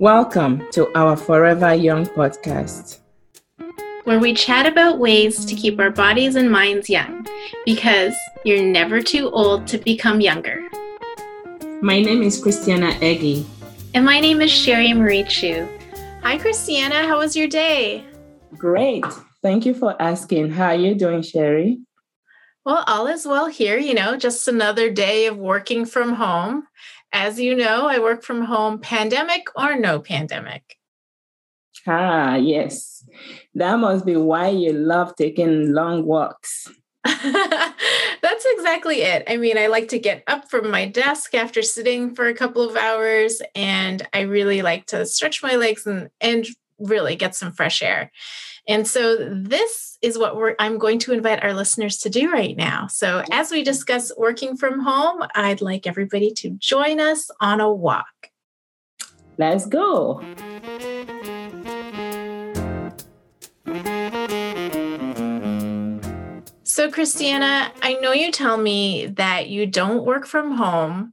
Welcome to our Forever Young podcast, where we chat about ways to keep our bodies and minds young because you're never too old to become younger. My name is Christiana Egi. And my name is Sherry Marie Chu. Hi, Christiana. How was your day? Great. Thank you for asking. How are you doing, Sherry? Well, all is well here. You know, just another day of working from home. As you know, I work from home, pandemic or no pandemic. Ah, yes. That must be why you love taking long walks. That's exactly it. I mean, I like to get up from my desk after sitting for a couple of hours, and I really like to stretch my legs and, and really get some fresh air. And so this is what we're I'm going to invite our listeners to do right now. So as we discuss working from home, I'd like everybody to join us on a walk. Let's go. So Christiana, I know you tell me that you don't work from home,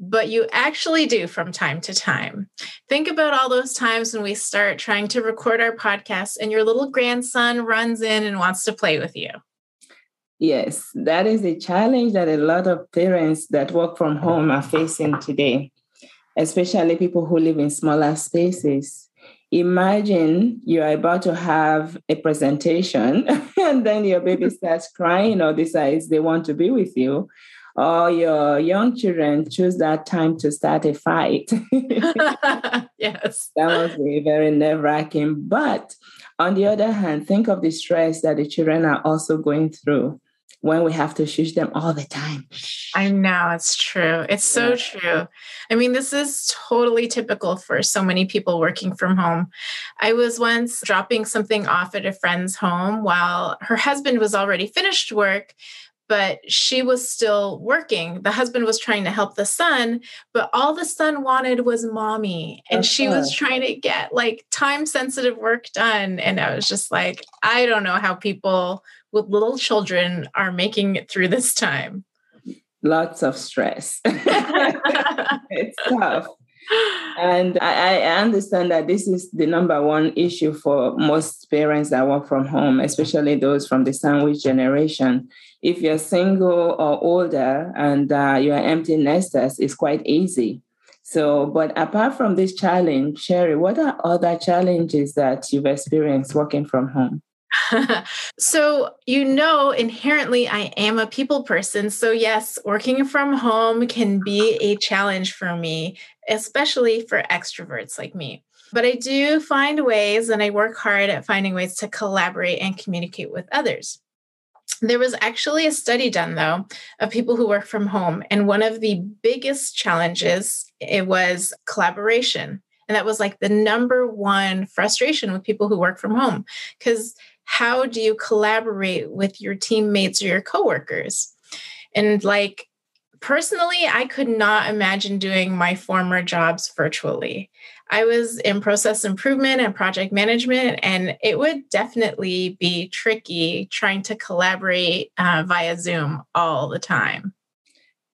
but you actually do from time to time. Think about all those times when we start trying to record our podcast and your little grandson runs in and wants to play with you. Yes, that is a challenge that a lot of parents that work from home are facing today, especially people who live in smaller spaces. Imagine you're about to have a presentation and then your baby starts crying or decides they want to be with you or your young children choose that time to start a fight. yes. That must be very nerve wracking. But on the other hand, think of the stress that the children are also going through when we have to shush them all the time. I know it's true. It's so true. I mean, this is totally typical for so many people working from home. I was once dropping something off at a friend's home while her husband was already finished work, but she was still working. The husband was trying to help the son, but all the son wanted was mommy. And okay. she was trying to get like time sensitive work done. And I was just like, I don't know how people with little children are making it through this time. Lots of stress. it's tough. And I, I, understand that this is the number one issue for most parents that work from home, especially those from the sandwich generation if you're single or older and uh, you're empty nesters, it's quite easy. So, but apart from this challenge, Sherry, what are other challenges that you've experienced working from home? so, you know, inherently, I am a people person. So, yes, working from home can be a challenge for me, especially for extroverts like me. But I do find ways and I work hard at finding ways to collaborate and communicate with others. There was actually a study done though of people who work from home and one of the biggest challenges it was collaboration. And that was like the number one frustration with people who work from home cuz how do you collaborate with your teammates or your coworkers? And like personally, I could not imagine doing my former jobs virtually. I was in process improvement and project management, and it would definitely be tricky trying to collaborate uh, via Zoom all the time.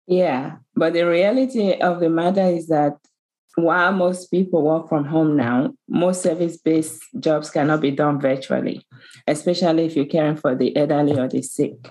Yeah, but the reality of the matter is that while most people work from home now, most service based jobs cannot be done virtually, especially if you're caring for the elderly or the sick.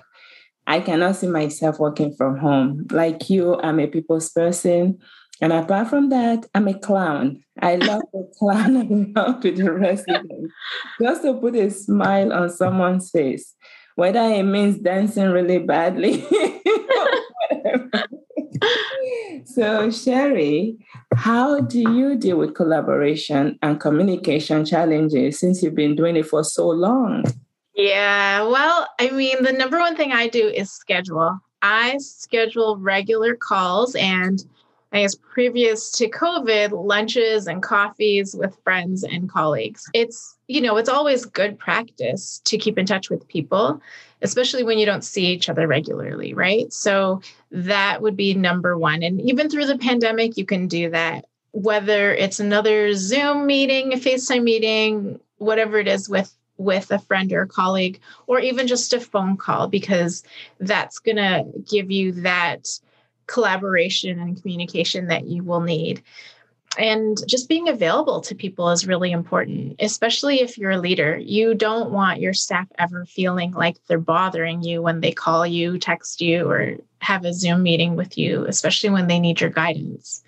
I cannot see myself working from home. Like you, I'm a people's person. And apart from that, I'm a clown. I love to clown around with the residents just to put a smile on someone's face, whether it means dancing really badly. so, Sherry, how do you deal with collaboration and communication challenges since you've been doing it for so long? Yeah, well, I mean, the number one thing I do is schedule. I schedule regular calls and I guess previous to COVID, lunches and coffees with friends and colleagues. It's, you know, it's always good practice to keep in touch with people, especially when you don't see each other regularly, right? So that would be number one. And even through the pandemic, you can do that, whether it's another Zoom meeting, a FaceTime meeting, whatever it is with with a friend or a colleague or even just a phone call because that's going to give you that collaboration and communication that you will need. And just being available to people is really important, especially if you're a leader. You don't want your staff ever feeling like they're bothering you when they call you, text you, or have a Zoom meeting with you, especially when they need your guidance.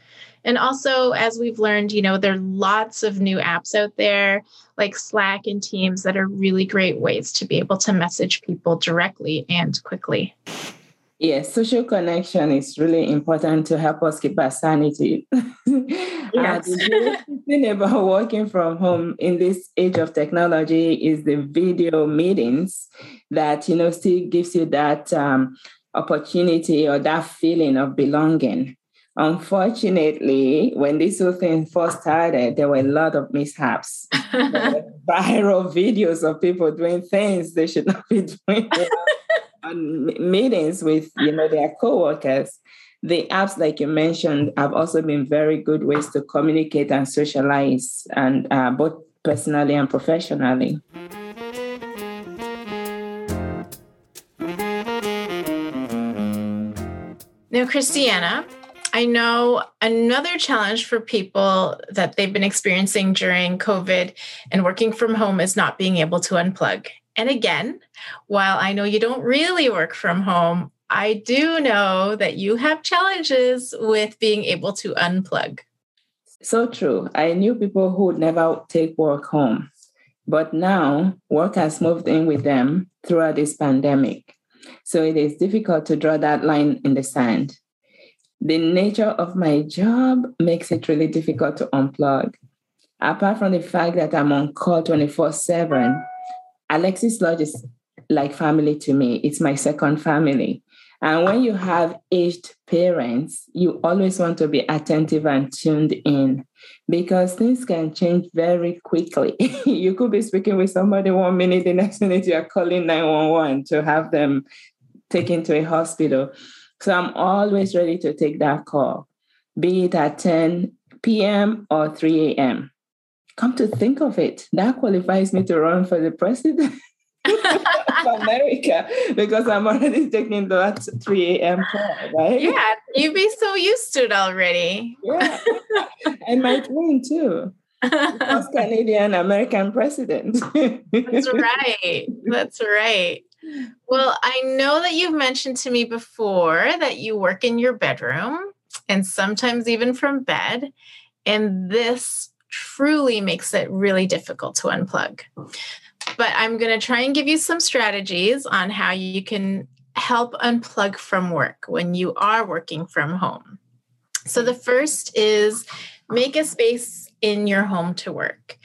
And also, as we've learned, you know, there are lots of new apps out there like Slack and Teams that are really great ways to be able to message people directly and quickly. Yes, social connection is really important to help us keep our sanity. Yes. the thing about working from home in this age of technology is the video meetings that you know still gives you that um, opportunity or that feeling of belonging. Unfortunately, when this whole thing first started, there were a lot of mishaps. viral videos of people doing things they should not be doing on meetings with you know their coworkers. The apps, like you mentioned, have also been very good ways to communicate and socialize, and uh, both personally and professionally. Now, Christiana, I know another challenge for people that they've been experiencing during COVID and working from home is not being able to unplug. And again, while I know you don't really work from home, I do know that you have challenges with being able to unplug. So true. I knew people who would never take work home, but now work has moved in with them throughout this pandemic. So it is difficult to draw that line in the sand the nature of my job makes it really difficult to unplug. Apart from the fact that I'm on call 24 7, Alexis Lodge is like family to me. It's my second family. And when you have aged parents, you always want to be attentive and tuned in because things can change very quickly. you could be speaking with somebody one minute, the next minute you are calling 911 to have them taken to a hospital. So I'm always ready to take that call, be it at 10 p.m. or 3 a.m. Come to think of it, that qualifies me to run for the president of America because I'm already taking that 3 a.m. call, right? Yeah, you'd be so used to it already. yeah, I might win too. First Canadian American president. That's right. That's right. Well, I know that you've mentioned to me before that you work in your bedroom and sometimes even from bed. And this truly makes it really difficult to unplug. But I'm going to try and give you some strategies on how you can help unplug from work when you are working from home. So, the first is make a space in your home to work.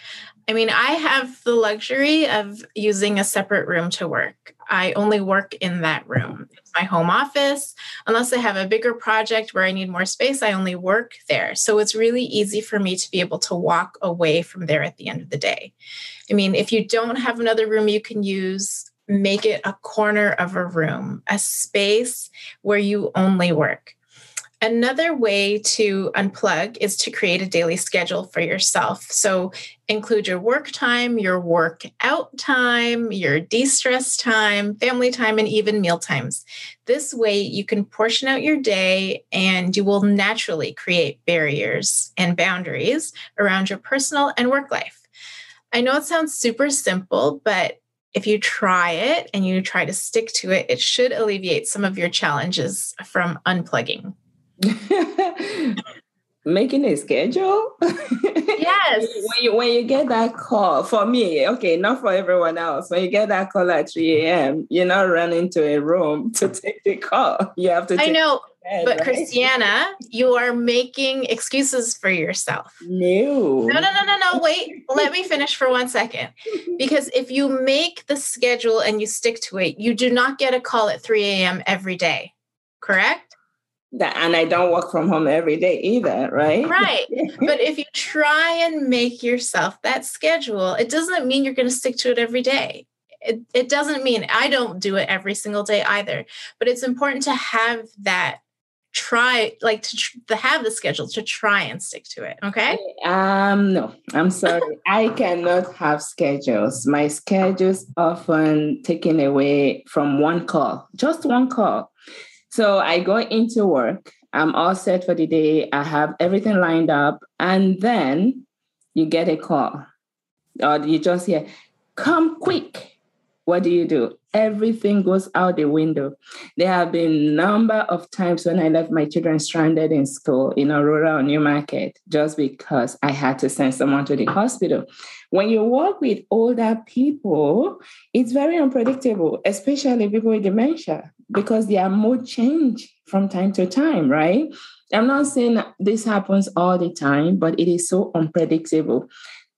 I mean, I have the luxury of using a separate room to work. I only work in that room. It's my home office. Unless I have a bigger project where I need more space, I only work there. So it's really easy for me to be able to walk away from there at the end of the day. I mean, if you don't have another room you can use, make it a corner of a room, a space where you only work. Another way to unplug is to create a daily schedule for yourself. So include your work time, your workout time, your de stress time, family time, and even meal times. This way, you can portion out your day and you will naturally create barriers and boundaries around your personal and work life. I know it sounds super simple, but if you try it and you try to stick to it, it should alleviate some of your challenges from unplugging. Making a schedule? Yes. when you when you get that call, for me, okay, not for everyone else. When you get that call at 3 a.m., you're not running to a room to take the call. You have to I know. Bed, but right? Christiana, you are making excuses for yourself. No. No, no, no, no, no. Wait, let me finish for one second. Because if you make the schedule and you stick to it, you do not get a call at 3 a.m. every day. Correct? That and I don't work from home every day either, right? Right. but if you try and make yourself that schedule, it doesn't mean you're going to stick to it every day. It, it doesn't mean I don't do it every single day either, but it's important to have that try like to, tr- to have the schedule to try and stick to it okay um no i'm sorry i cannot have schedules my schedules often taken away from one call just one call so I go into work I'm all set for the day. I have everything lined up. And then you get a call or you just hear, come quick. What do you do? Everything goes out the window. There have been number of times when I left my children stranded in school in Aurora or Newmarket just because I had to send someone to the hospital. When you work with older people, it's very unpredictable, especially people with dementia, because their mood change from time to time, right? I'm not saying this happens all the time, but it is so unpredictable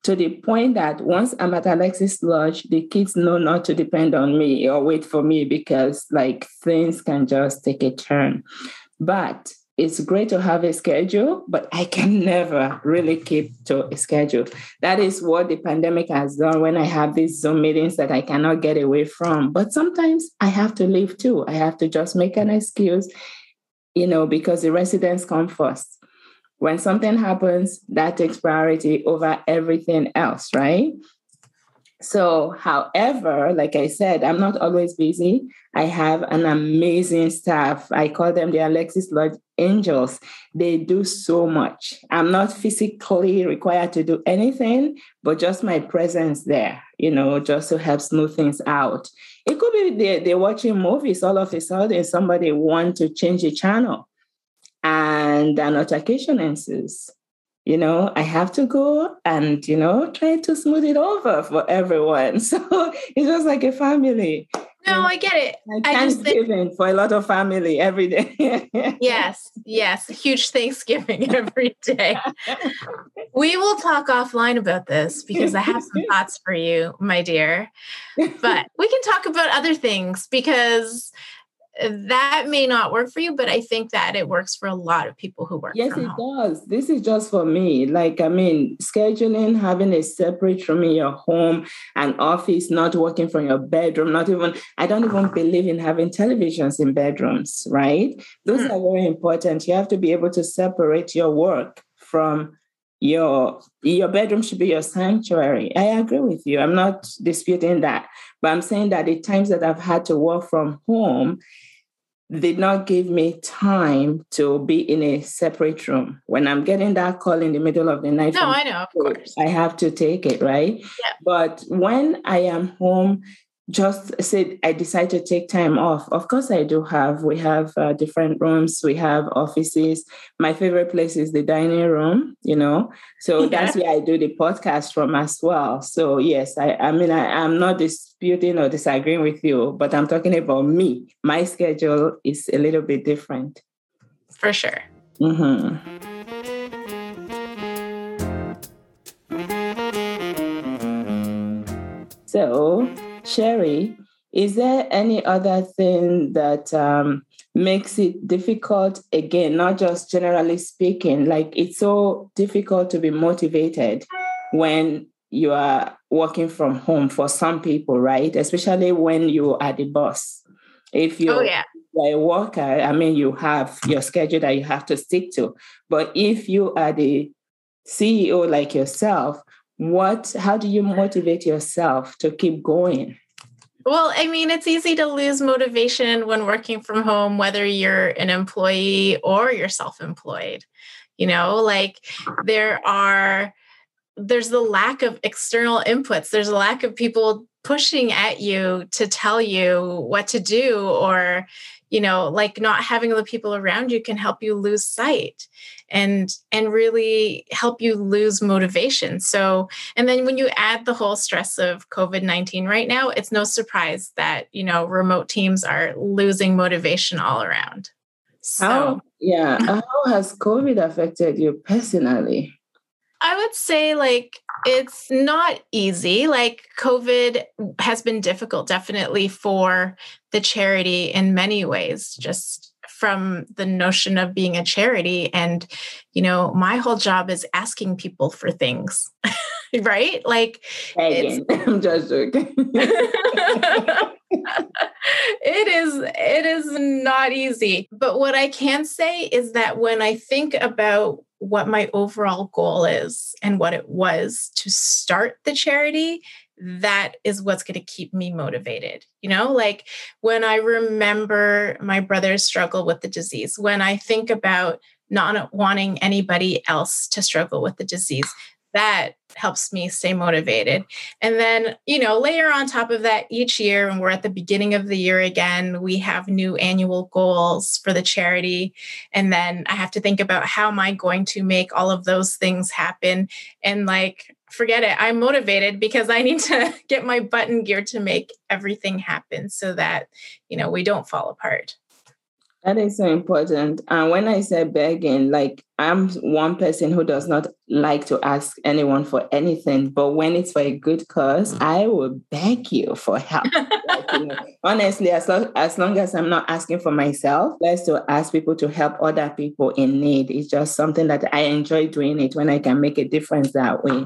to the point that once I'm at Alexis Lodge, the kids know not to depend on me or wait for me because like things can just take a turn. But it's great to have a schedule, but I can never really keep to a schedule. That is what the pandemic has done when I have these Zoom meetings that I cannot get away from. But sometimes I have to leave too. I have to just make an excuse, you know, because the residents come first. When something happens, that takes priority over everything else, right? So, however, like I said, I'm not always busy. I have an amazing staff. I call them the Alexis Lodge Angels. They do so much. I'm not physically required to do anything, but just my presence there, you know, just to help smooth things out. It could be they're, they're watching movies all of a sudden, somebody want to change the channel and an altercation ensues. You know, I have to go and, you know, try to smooth it over for everyone. So it's just like a family. No, I get it. Like I Thanksgiving think, for a lot of family every day. yes, yes. Huge Thanksgiving every day. we will talk offline about this because I have some thoughts for you, my dear. But we can talk about other things because that may not work for you, but I think that it works for a lot of people who work. Yes, it home. does. This is just for me. Like, I mean, scheduling, having a separate room in your home, and office, not working from your bedroom, not even, I don't even believe in having televisions in bedrooms, right? Those mm-hmm. are very important. You have to be able to separate your work from your your bedroom should be your sanctuary. I agree with you. I'm not disputing that. But I'm saying that the times that I've had to work from home, did not give me time to be in a separate room. When I'm getting that call in the middle of the night, no, I know, of course, I have to take it, right? Yeah. But when I am home, just said I decide to take time off. Of course, I do have. We have uh, different rooms. We have offices. My favorite place is the dining room. You know, so yeah. that's where I do the podcast from as well. So yes, I. I mean, I, I'm not disputing or disagreeing with you, but I'm talking about me. My schedule is a little bit different. For sure. Mm-hmm. So Sherry, is there any other thing that um, makes it difficult? Again, not just generally speaking, like it's so difficult to be motivated when you are working from home for some people, right? Especially when you are the boss. If you're, oh, yeah. you're a worker, I mean, you have your schedule that you have to stick to. But if you are the CEO like yourself, what how do you motivate yourself to keep going? Well i mean it's easy to lose motivation when working from home whether you're an employee or you're self-employed. You know like there are there's the lack of external inputs. There's a lack of people pushing at you to tell you what to do or you know like not having the people around you can help you lose sight and and really help you lose motivation. So and then when you add the whole stress of covid-19 right now it's no surprise that you know remote teams are losing motivation all around. So how, yeah how has covid affected you personally I would say like it's not easy. Like COVID has been difficult, definitely for the charity in many ways, just from the notion of being a charity. And, you know, my whole job is asking people for things, right? Like, I'm just joking. it is it is not easy but what i can say is that when i think about what my overall goal is and what it was to start the charity that is what's going to keep me motivated. You know, like when I remember my brother's struggle with the disease, when I think about not wanting anybody else to struggle with the disease, that helps me stay motivated. And then, you know, layer on top of that each year, when we're at the beginning of the year again, we have new annual goals for the charity. And then I have to think about how am I going to make all of those things happen? And like, forget it. I'm motivated because I need to get my button gear to make everything happen so that, you know, we don't fall apart. That is so important. And when I say begging, like I'm one person who does not like to ask anyone for anything, but when it's for a good cause, mm. I will beg you for help. like, you know, honestly, as long, as long as I'm not asking for myself, let's to ask people to help other people in need. It's just something that I enjoy doing it when I can make a difference that way.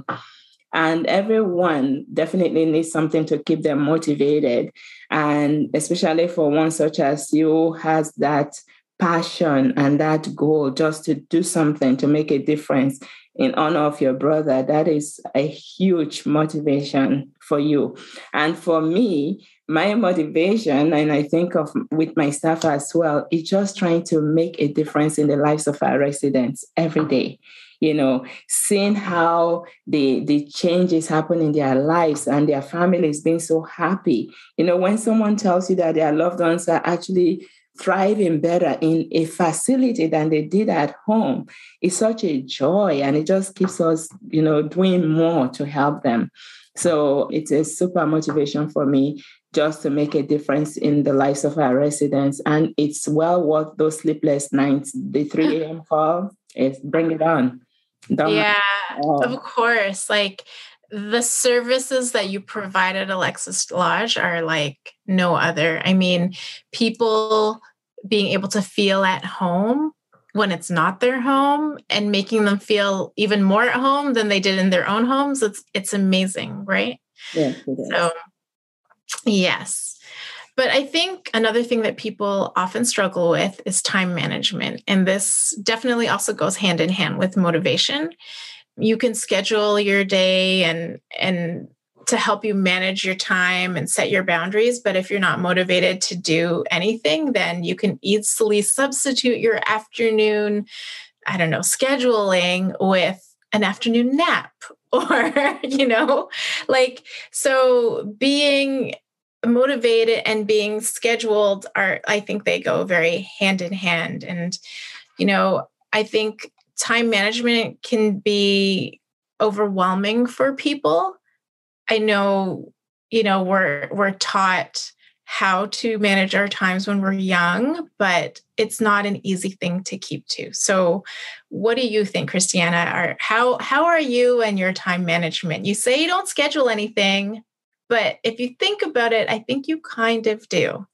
And everyone definitely needs something to keep them motivated. And especially for one such as you has that passion and that goal just to do something to make a difference in honor of your brother, that is a huge motivation for you. And for me, my motivation, and I think of with my staff as well, is just trying to make a difference in the lives of our residents every day you know, seeing how the the changes happen in their lives and their families being so happy. You know, when someone tells you that their loved ones are actually thriving better in a facility than they did at home, it's such a joy and it just keeps us, you know, doing more to help them. So it's a super motivation for me just to make a difference in the lives of our residents. And it's well worth those sleepless nights, the 3 a.m. call. It's bring it on yeah, oh. of course. Like the services that you provide at Alexis Lodge are like no other. I mean, people being able to feel at home when it's not their home and making them feel even more at home than they did in their own homes it's it's amazing right yeah so yes but I think another thing that people often struggle with is time management. And this definitely also goes hand in hand with motivation. You can schedule your day and and to help you manage your time and set your boundaries. But if you're not motivated to do anything, then you can easily substitute your afternoon, I don't know, scheduling with an afternoon nap or, you know, like so being motivated and being scheduled are i think they go very hand in hand. And you know i think time management can be overwhelming for people. I know you know we're we're taught how to manage our times when we're young but it's not an easy thing to keep to. So what do you think christiana? Are how how are you and your time management? You say you don't schedule anything but if you think about it, I think you kind of do.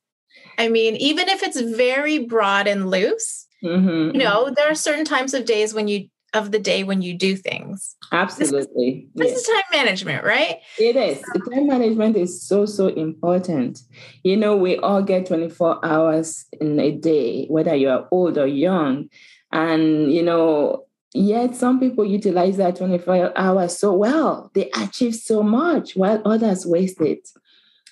I mean, even if it's very broad and loose, mm-hmm. you know, there are certain times of days when you of the day when you do things. Absolutely. This, is, this is time management, right? It is. Time management is so, so important. You know, we all get 24 hours in a day, whether you are old or young. And, you know, Yet some people utilize that 24 hours so well. They achieve so much while others waste it.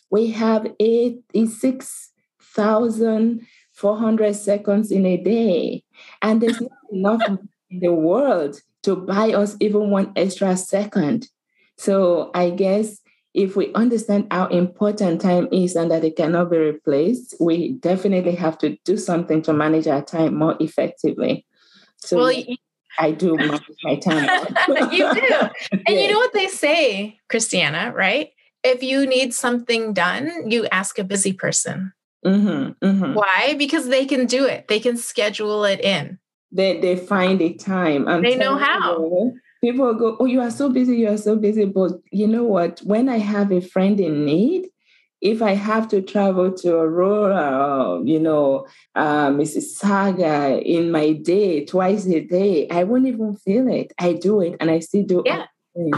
We have 86,400 seconds in a day, and there's not enough in the world to buy us even one extra second. So I guess if we understand how important time is and that it cannot be replaced, we definitely have to do something to manage our time more effectively. So well, I do manage my time. you do. And you know what they say, Christiana, right? If you need something done, you ask a busy person. Mm-hmm, mm-hmm. Why? Because they can do it. They can schedule it in. They they find a time. I'm they know how. People go, "Oh, you are so busy. You are so busy." But you know what? When I have a friend in need, if I have to travel to Aurora, you know, uh, Mississauga in my day, twice a day, I won't even feel it. I do it and I still do yeah. things.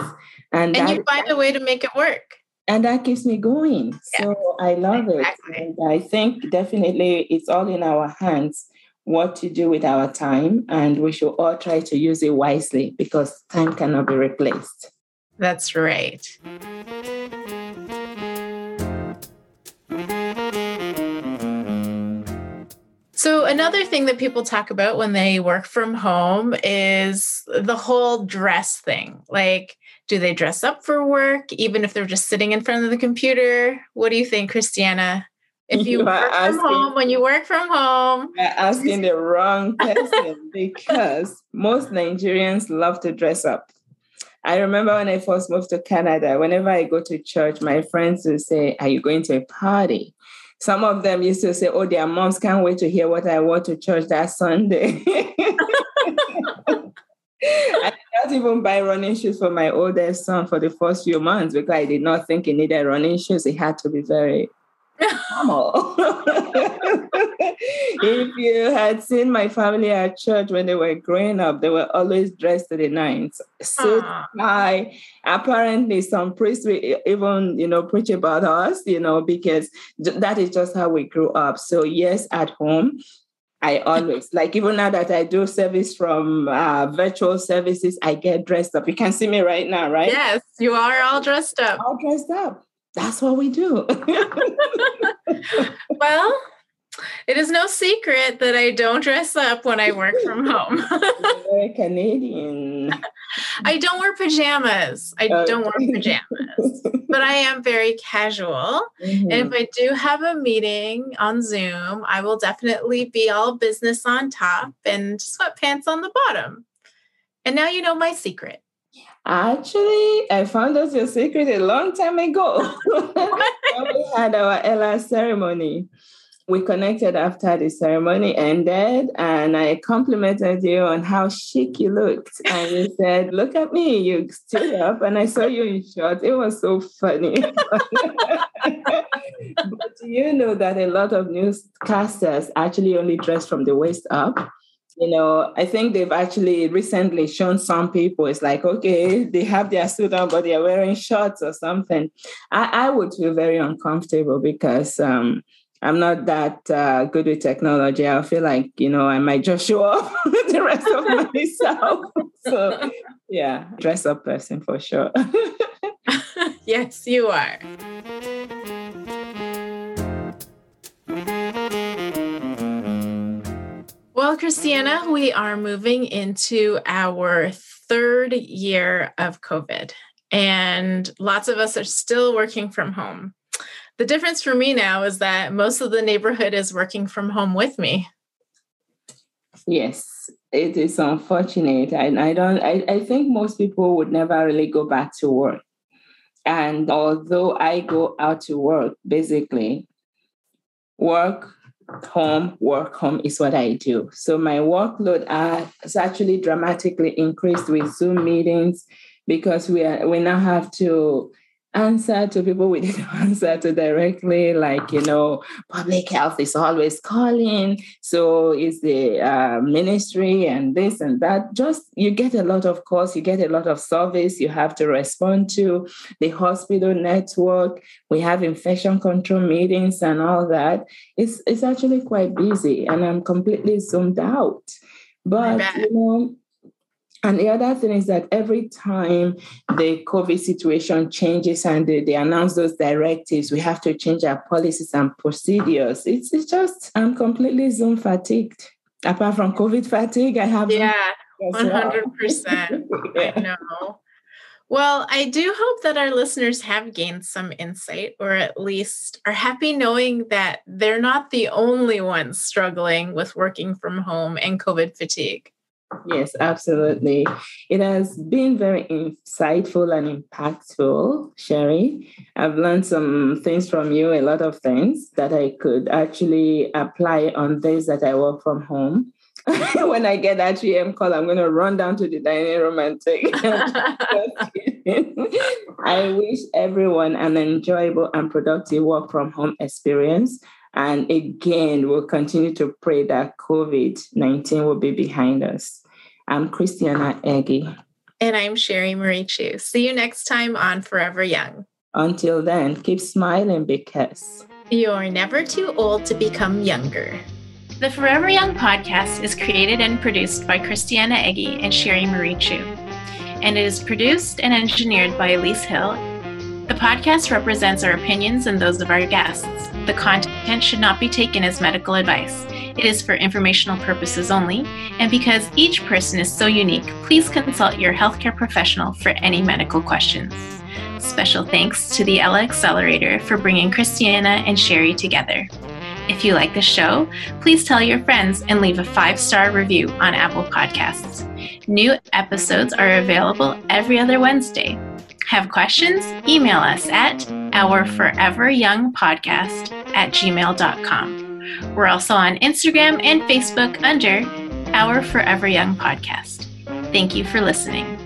And, and that, you find a way to make it work. And that keeps me going. Yeah. So I love exactly. it. And I think definitely it's all in our hands what to do with our time. And we should all try to use it wisely because time cannot be replaced. That's right. So, another thing that people talk about when they work from home is the whole dress thing. Like, do they dress up for work, even if they're just sitting in front of the computer? What do you think, Christiana? If you, you work asking, from home, when you work from home, you're asking the wrong person because most Nigerians love to dress up. I remember when I first moved to Canada, whenever I go to church, my friends would say, Are you going to a party? Some of them used to say, Oh, their moms can't wait to hear what I wore to church that Sunday. I did not even buy running shoes for my oldest son for the first few months because I did not think he needed running shoes. He had to be very normal. if you had seen my family at church when they were growing up, they were always dressed to the nines, So I Apparently, some priests will even, you know, preach about us, you know, because that is just how we grew up. So yes, at home, I always like even now that I do service from uh, virtual services, I get dressed up. You can see me right now, right? Yes, you are all dressed up. All dressed up. That's what we do. well, it is no secret that I don't dress up when I work from home. very Canadian. I don't wear pajamas. I uh, don't wear pajamas, but I am very casual. Mm-hmm. And if I do have a meeting on Zoom, I will definitely be all business on top and just sweatpants on the bottom. And now you know my secret. Actually, I found out your secret a long time ago. when we had our Ella ceremony we connected after the ceremony ended and I complimented you on how chic you looked. And you said, Look at me, you stood up and I saw you in shorts. It was so funny. but you know that a lot of newscasters actually only dress from the waist up? You know, I think they've actually recently shown some people it's like, okay, they have their suit on, but they're wearing shorts or something. I, I would feel very uncomfortable because um, I'm not that uh, good with technology. I feel like, you know, I might just show off the rest of myself. so, yeah, dress up person for sure. yes, you are. Well, Christiana, we are moving into our third year of COVID, and lots of us are still working from home. The difference for me now is that most of the neighborhood is working from home with me. Yes, it is unfortunate. And I don't I, I think most people would never really go back to work. And although I go out to work, basically, work, home, work, home is what I do. So my workload has actually dramatically increased with Zoom meetings because we are we now have to answer to people we didn't answer to directly, like, you know, public health is always calling. So is the uh, ministry and this and that. Just you get a lot of calls, you get a lot of service you have to respond to, the hospital network. We have infection control meetings and all that. It's, it's actually quite busy and I'm completely zoomed out. But, you know, and the other thing is that every time the COVID situation changes and they, they, announce those directives, we have to change our policies and procedures. It's, it's just, I'm completely Zoom fatigued. Apart from COVID fatigue, I have. Yeah, 100%. yeah. I know. Well, I do hope that our listeners have gained some insight or at least are happy knowing that they're not the only ones struggling with working from home and COVID fatigue. Yes, absolutely. It has been very insightful and impactful, Sherry. I've learned some things from you, a lot of things that I could actually apply on days that I work from home. when I get that 3 call, I'm going to run down to the dining room and take I wish everyone an enjoyable and productive work from home experience. And again, we'll continue to pray that COVID 19 will be behind us. I'm Christiana Egi. And I'm Sherry Marie Chu. See you next time on Forever Young. Until then, keep smiling because you're never too old to become younger. The Forever Young podcast is created and produced by Christiana Egi and Sherry Marie Chu, and it is produced and engineered by Elise Hill. The podcast represents our opinions and those of our guests. The content should not be taken as medical advice. It is for informational purposes only, and because each person is so unique, please consult your healthcare professional for any medical questions. Special thanks to the Ella Accelerator for bringing Christiana and Sherry together. If you like the show, please tell your friends and leave a five star review on Apple Podcasts. New episodes are available every other Wednesday. Have questions? Email us at ourforeveryoungpodcast at gmail.com. We're also on Instagram and Facebook under Our Forever Young Podcast. Thank you for listening.